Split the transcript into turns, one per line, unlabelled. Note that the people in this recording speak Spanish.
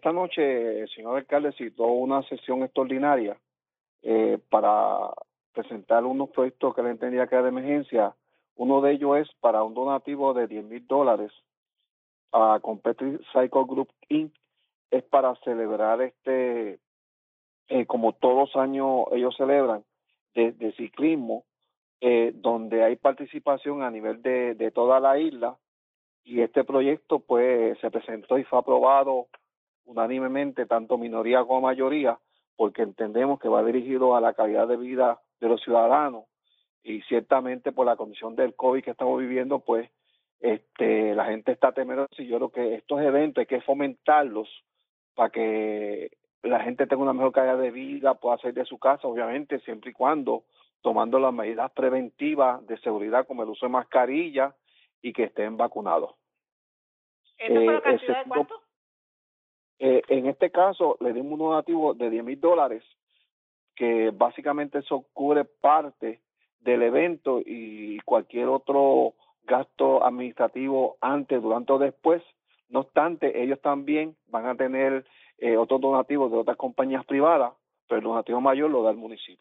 esta noche el señor alcalde citó una sesión extraordinaria eh, para presentar unos proyectos que le entendía que era de emergencia. Uno de ellos es para un donativo de 10 mil dólares a Competitive Cycle Group Inc. Es para celebrar este, eh, como todos los años ellos celebran, de, de ciclismo, eh, donde hay participación a nivel de, de toda la isla y este proyecto pues se presentó y fue aprobado unánimemente tanto minoría como mayoría porque entendemos que va dirigido a la calidad de vida de los ciudadanos y ciertamente por la condición del COVID que estamos viviendo pues este la gente está temerosa y yo creo que estos eventos hay que fomentarlos para que la gente tenga una mejor calidad de vida, pueda salir de su casa, obviamente, siempre y cuando tomando las medidas preventivas de seguridad como el uso de mascarilla y que estén vacunados.
¿Esto
Eh,
cantidad de cuánto?
Eh, en este caso, le dimos un donativo de 10 mil dólares, que básicamente eso cubre parte del evento y cualquier otro gasto administrativo antes, durante o después. No obstante, ellos también van a tener eh, otros donativos de otras compañías privadas, pero el donativo mayor lo da el municipio.